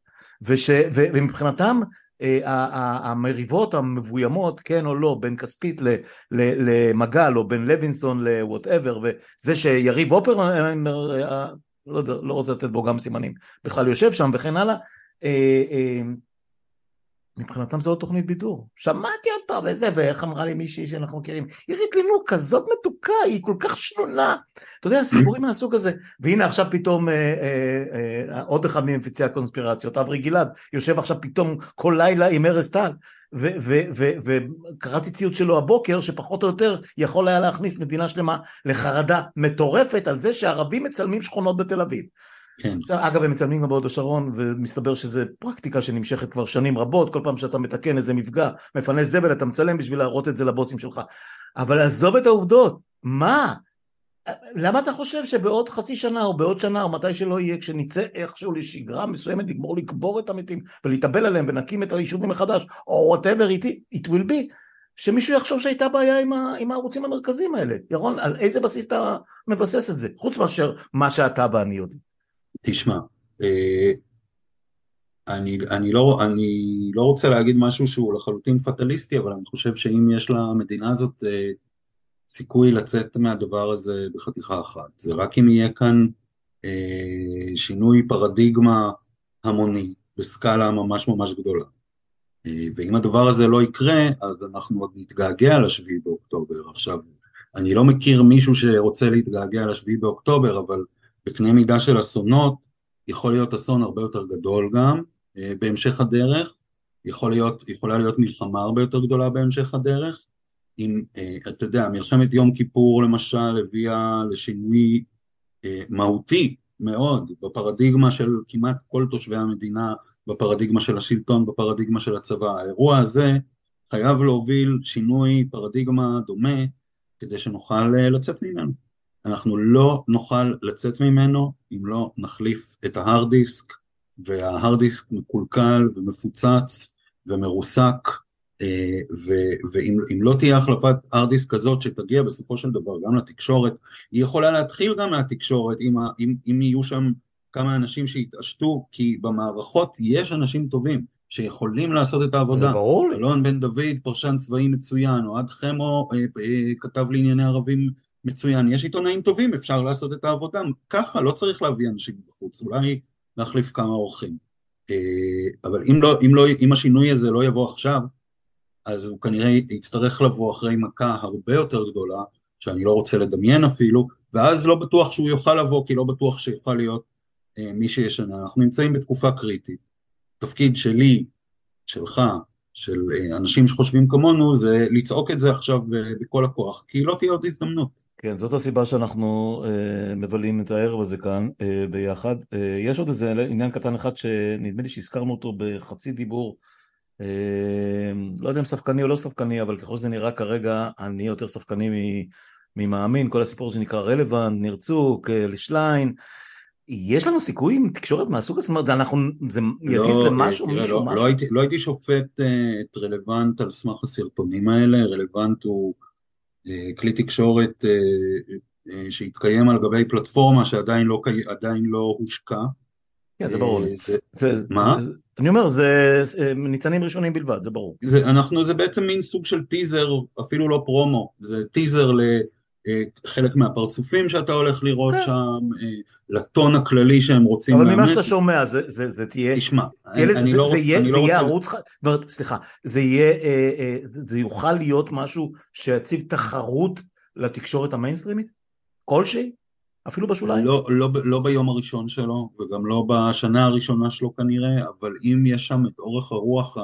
וש, ו, ומבחינתם אה, המריבות המבוימות, כן או לא, בין כספית למגל או בין לוינסון לוואטאבר, וזה שיריב אופר, אה, אה, לא, לא רוצה לתת בו גם סימנים, בכלל יושב שם וכן הלאה, מבחינתם זו תוכנית בידור. שמעתי אותה וזה, ואיך אמרה לי מישהי שאנחנו מכירים, עירית לינור כזאת מתוקה, היא כל כך שנונה. אתה יודע, סיפורים מהסוג הזה. והנה עכשיו פתאום אה, אה, אה, עוד אחד ממפיצי הקונספירציות, אברי גלעד, יושב עכשיו פתאום כל לילה עם ארז טל. וקראתי ציוץ שלו הבוקר, שפחות או יותר יכול היה להכניס מדינה שלמה לחרדה מטורפת על זה שערבים מצלמים שכונות בתל אביב. כן. אגב, הם מצלמים גם בהוד השרון, ומסתבר שזו פרקטיקה שנמשכת כבר שנים רבות, כל פעם שאתה מתקן איזה מפגע, מפנה זבל, אתה מצלם בשביל להראות את זה לבוסים שלך. אבל עזוב את העובדות, מה? למה אתה חושב שבעוד חצי שנה או בעוד שנה או מתי שלא יהיה, כשנצא איכשהו לשגרה מסוימת, לגמור לקבור את המתים ולהתאבל עליהם ונקים את היישובים מחדש, או whatever it, it will be, שמישהו יחשוב שהייתה בעיה עם, ה, עם הערוצים המרכזיים האלה. ירון, על איזה בסיס אתה מבסס את זה? חוץ מאשר מה שאתה ואני יודעים. תשמע, אה, אני, אני, לא, אני לא רוצה להגיד משהו שהוא לחלוטין פטליסטי, אבל אני חושב שאם יש למדינה הזאת אה, סיכוי לצאת מהדבר הזה בחתיכה אחת, זה רק אם יהיה כאן אה, שינוי פרדיגמה המוני בסקאלה ממש ממש גדולה. ואם הדבר הזה לא יקרה, אז אנחנו עוד נתגעגע לשביעי באוקטובר. עכשיו, אני לא מכיר מישהו שרוצה להתגעגע לשביעי באוקטובר, אבל בקנה מידה של אסונות, יכול להיות אסון הרבה יותר גדול גם אה, בהמשך הדרך, יכול להיות, יכולה להיות מלחמה הרבה יותר גדולה בהמשך הדרך. אם, אה, אתה יודע, מלחמת יום כיפור למשל הביאה לשינוי מהותי מאוד בפרדיגמה של כמעט כל תושבי המדינה בפרדיגמה של השלטון, בפרדיגמה של הצבא. האירוע הזה חייב להוביל שינוי פרדיגמה דומה כדי שנוכל אה, לצאת ממנו. אנחנו לא נוכל לצאת ממנו אם לא נחליף את ההארד דיסק, וההארד דיסק מקולקל ומפוצץ ומרוסק, אה, ואם לא תהיה החלפת הארד דיסק כזאת שתגיע בסופו של דבר גם לתקשורת, היא יכולה להתחיל גם מהתקשורת אם, אם, אם יהיו שם כמה אנשים שהתעשתו, כי במערכות יש אנשים טובים שיכולים לעשות את העבודה. ברור לי. אלון בן דוד, פרשן צבאי מצוין, אוהד חמו, אה, אה, כתב לענייני ערבים מצוין. יש עיתונאים טובים, אפשר לעשות את העבודה. ככה, לא צריך להביא אנשים בחוץ, אולי להחליף כמה אורחים. אה, אבל אם, לא, אם, לא, אם השינוי הזה לא יבוא עכשיו, אז הוא כנראה יצטרך לבוא אחרי מכה הרבה יותר גדולה, שאני לא רוצה לדמיין אפילו, ואז לא בטוח שהוא יוכל לבוא, כי לא בטוח שיוכל להיות אה, מי שישנה. אנחנו נמצאים בתקופה קריטית. תפקיד שלי, שלך, של אה, אנשים שחושבים כמונו, זה לצעוק את זה עכשיו אה, בכל הכוח, כי לא תהיה עוד הזדמנות. כן, זאת הסיבה שאנחנו אה, מבלים את הערב הזה כאן אה, ביחד. אה, יש עוד איזה עניין קטן אחד שנדמה לי שהזכרנו אותו בחצי דיבור. אה, לא יודע אם ספקני או לא ספקני, אבל ככל שזה נראה כרגע, אני יותר ספקני ממאמין. כל הסיפור שנקרא רלוונט, ניר צוק, לשליין. יש לנו סיכוי עם תקשורת מהסוג הזה? זאת אומרת, אנחנו, זה יזיז לא, למשהו, תראה, מישהו, לא, משהו? לא הייתי, לא הייתי שופט uh, את רלוונט על סמך הסרטונים האלה, רלוונט הוא כלי תקשורת uh, uh, שהתקיים על גבי פלטפורמה שעדיין לא, לא הושקע. כן, זה ברור. זה, זה, מה? זה, אני אומר, זה ניצנים ראשונים בלבד, זה ברור. זה, אנחנו, זה בעצם מין סוג של טיזר, אפילו לא פרומו, זה טיזר ל... אה, חלק מהפרצופים שאתה הולך לראות כן. שם, אה, לטון הכללי שהם רוצים לאמץ. אבל ממה שאתה שומע זה, זה, זה תהיה, תשמע, תהיה אני, אני זה, לא, זה יהיה, זה לא יהיה ערוץ, סליחה, זה יהיה, אה, זה יוכל להיות משהו שיציב תחרות לתקשורת המיינסטרימית? כלשהי? אפילו בשוליים? לא, לא, לא ביום הראשון שלו, וגם לא בשנה הראשונה שלו כנראה, אבל אם יש שם את אורך הרוח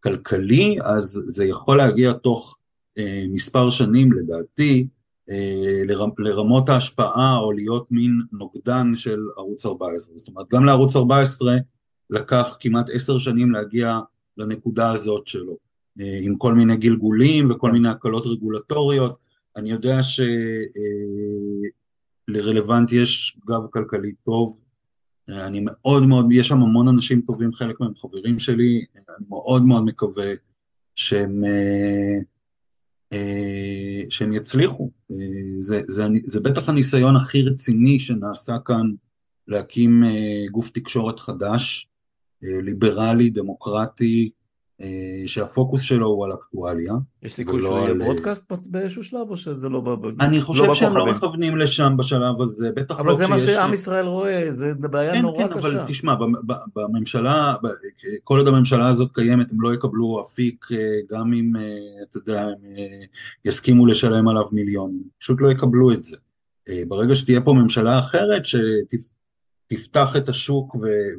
הכלכלי, אז זה יכול להגיע תוך אה, מספר שנים לדעתי, לרמות ההשפעה או להיות מין נוגדן של ערוץ 14. זאת אומרת, גם לערוץ 14 לקח כמעט עשר שנים להגיע לנקודה הזאת שלו, אה, עם כל מיני גלגולים וכל מיני הקלות רגולטוריות. אני יודע שלרלוונט יש גב כלכלי טוב, אני מאוד מאוד, יש שם המון אנשים טובים, חלק מהם חברים שלי, אני מאוד מאוד מקווה שהם אה, שהם יצליחו. אה, זה, זה, זה בטח הניסיון הכי רציני שנעשה כאן להקים אה, גוף תקשורת חדש, ליברלי, דמוקרטי, אה, שהפוקוס שלו הוא על אקטואליה. יש סיכוי שהוא יהיה ברודקאסט באיזשהו שלב או שזה לא ב... אני חושב לא שהם לא מכוונים לשם בשלב הזה, בטח אבל לא זה מה שעם ישראל רואה, זה בעיה כן, נורא כן, קשה. כן, אבל תשמע, בממשלה, כל עוד הממשלה הזאת קיימת הם לא יקבלו אפיק אה, גם אם, אה, אתה יודע, הם יסכימו לשלם עליו מיליונים, פשוט לא יקבלו את זה. ברגע שתהיה פה ממשלה אחרת שתפתח את השוק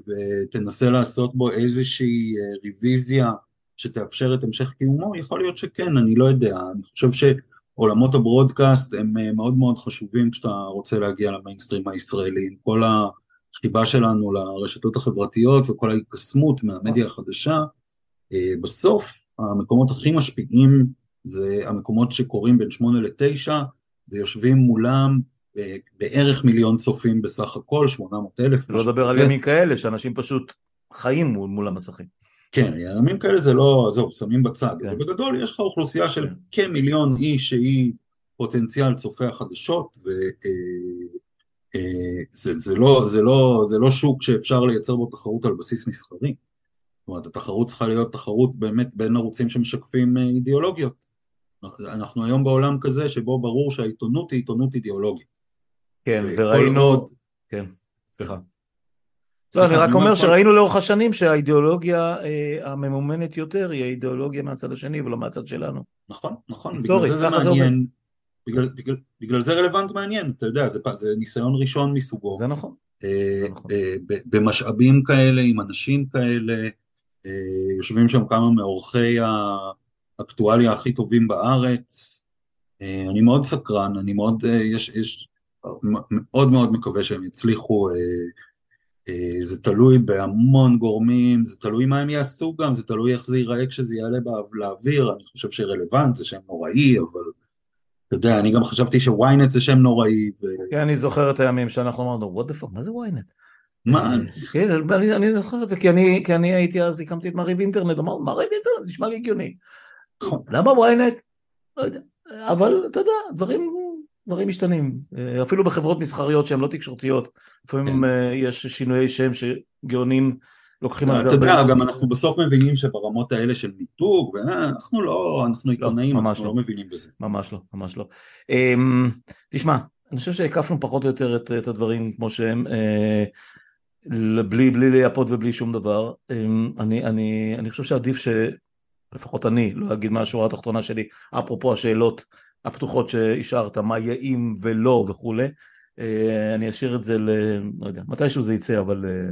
ותנסה לעשות בו איזושהי ריוויזיה שתאפשר את המשך קיומו? יכול להיות שכן, אני לא יודע. אני חושב שעולמות הברודקאסט הם אה, מאוד מאוד חשובים כשאתה רוצה להגיע למיינסטרים הישראלי. עם כל החיבה שלנו לרשתות החברתיות וכל ההתקסמות מהמדיה החדשה, אה, בסוף המקומות הכי משפיעים זה המקומות שקורים בין שמונה לתשע ויושבים מולם אה, בערך מיליון צופים בסך הכל, שמונה מאות אלף. לא לדבר על ימים כאלה, שאנשים פשוט חיים מול, מול המסכים. כן, ימים כאלה זה לא, עזוב, שמים בצד, כן. בגדול יש לך אוכלוסייה של כן. כמיליון איש שהיא פוטנציאל צופי החדשות, זה, זה, לא, זה, לא, זה לא שוק שאפשר לייצר בו תחרות על בסיס מסחרי. זאת אומרת, התחרות צריכה להיות תחרות באמת בין ערוצים שמשקפים אידיאולוגיות. אנחנו היום בעולם כזה שבו ברור שהעיתונות היא עיתונות אידיאולוגית. כן, וראינו... עוד... כן, סליחה. לא, אני רק אומר שראינו לאורך השנים שהאידיאולוגיה אה, הממומנת יותר היא האידיאולוגיה מהצד השני ולא מהצד שלנו. נכון, נכון, בגלל זה זה מעניין. בגלל, בגלל, בגלל זה רלוונט מעניין, אתה יודע, זה, זה ניסיון ראשון מסוגו. זה נכון. אה, זה נכון. אה, במשאבים כאלה, עם אנשים כאלה, אה, יושבים שם כמה מעורכי האקטואליה הכי טובים בארץ. אה, אני מאוד סקרן, אני מאוד, אה, יש, יש, מאוד מאוד מקווה שהם יצליחו. אה, זה תלוי בהמון גורמים, זה תלוי מה הם יעשו גם, זה תלוי איך זה ייראה כשזה יעלה לאוויר, אני חושב שרלוונט, זה שם נוראי, אבל אתה יודע, אני גם חשבתי שוויינט זה שם נוראי. ו... כן, אני זוכר את הימים שאנחנו אמרנו, what the fuck, מה זה וויינט? מה? אה, כן, אני, אני זוכר את זה, כי אני, כי אני הייתי אז, הקמתי את מעריב אינטרנט, אמרנו, מעריב אינטרנט, זה נשמע לי הגיוני. נכון. למה וויינט? לא יודע. אבל אתה יודע, דברים דברים משתנים, אה, אפילו בחברות מסחריות שהן לא תקשורתיות, לפעמים כן. אה, יש שינויי שם שגאונים לוקחים על זה הרבה. אתה יודע, גם אנחנו בסוף מבינים שברמות האלה של מיתוג, אנחנו לא, אנחנו לא, עיתונאים, אנחנו לא. לא מבינים בזה. ממש לא, ממש לא. אמ, תשמע, אני חושב שהקפנו פחות או יותר את, את הדברים כמו שהם, אה, בלי, בלי לייפות ובלי שום דבר. אמ, אני, אני, אני חושב שעדיף ש... לפחות אני, לא אגיד מה השורה התחתונה שלי, אפרופו השאלות הפתוחות שהשארת, מה יאים ולא וכולי. אה, אני אשאיר את זה ל... לא יודע, מתישהו זה יצא, אבל אה,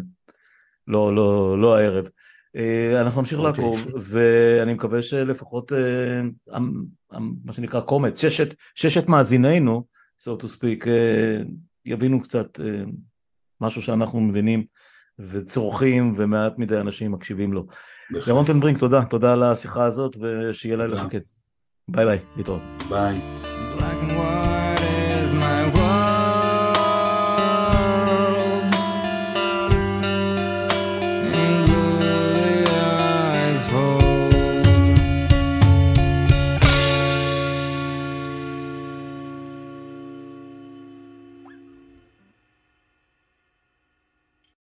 לא, לא, לא הערב. אה, אנחנו נמשיך okay. אוקיי. לעקוב, ואני מקווה שלפחות מה שנקרא קומץ, ששת, ששת מאזינינו, so to speak, יבינו קצת משהו שאנחנו מבינים וצורכים, ומעט מדי אנשים מקשיבים לו. ירון טנברינק, תודה, תודה על השיחה הזאת, ושיהיה לילה שקט. ביי ביי, להתראות. ביי.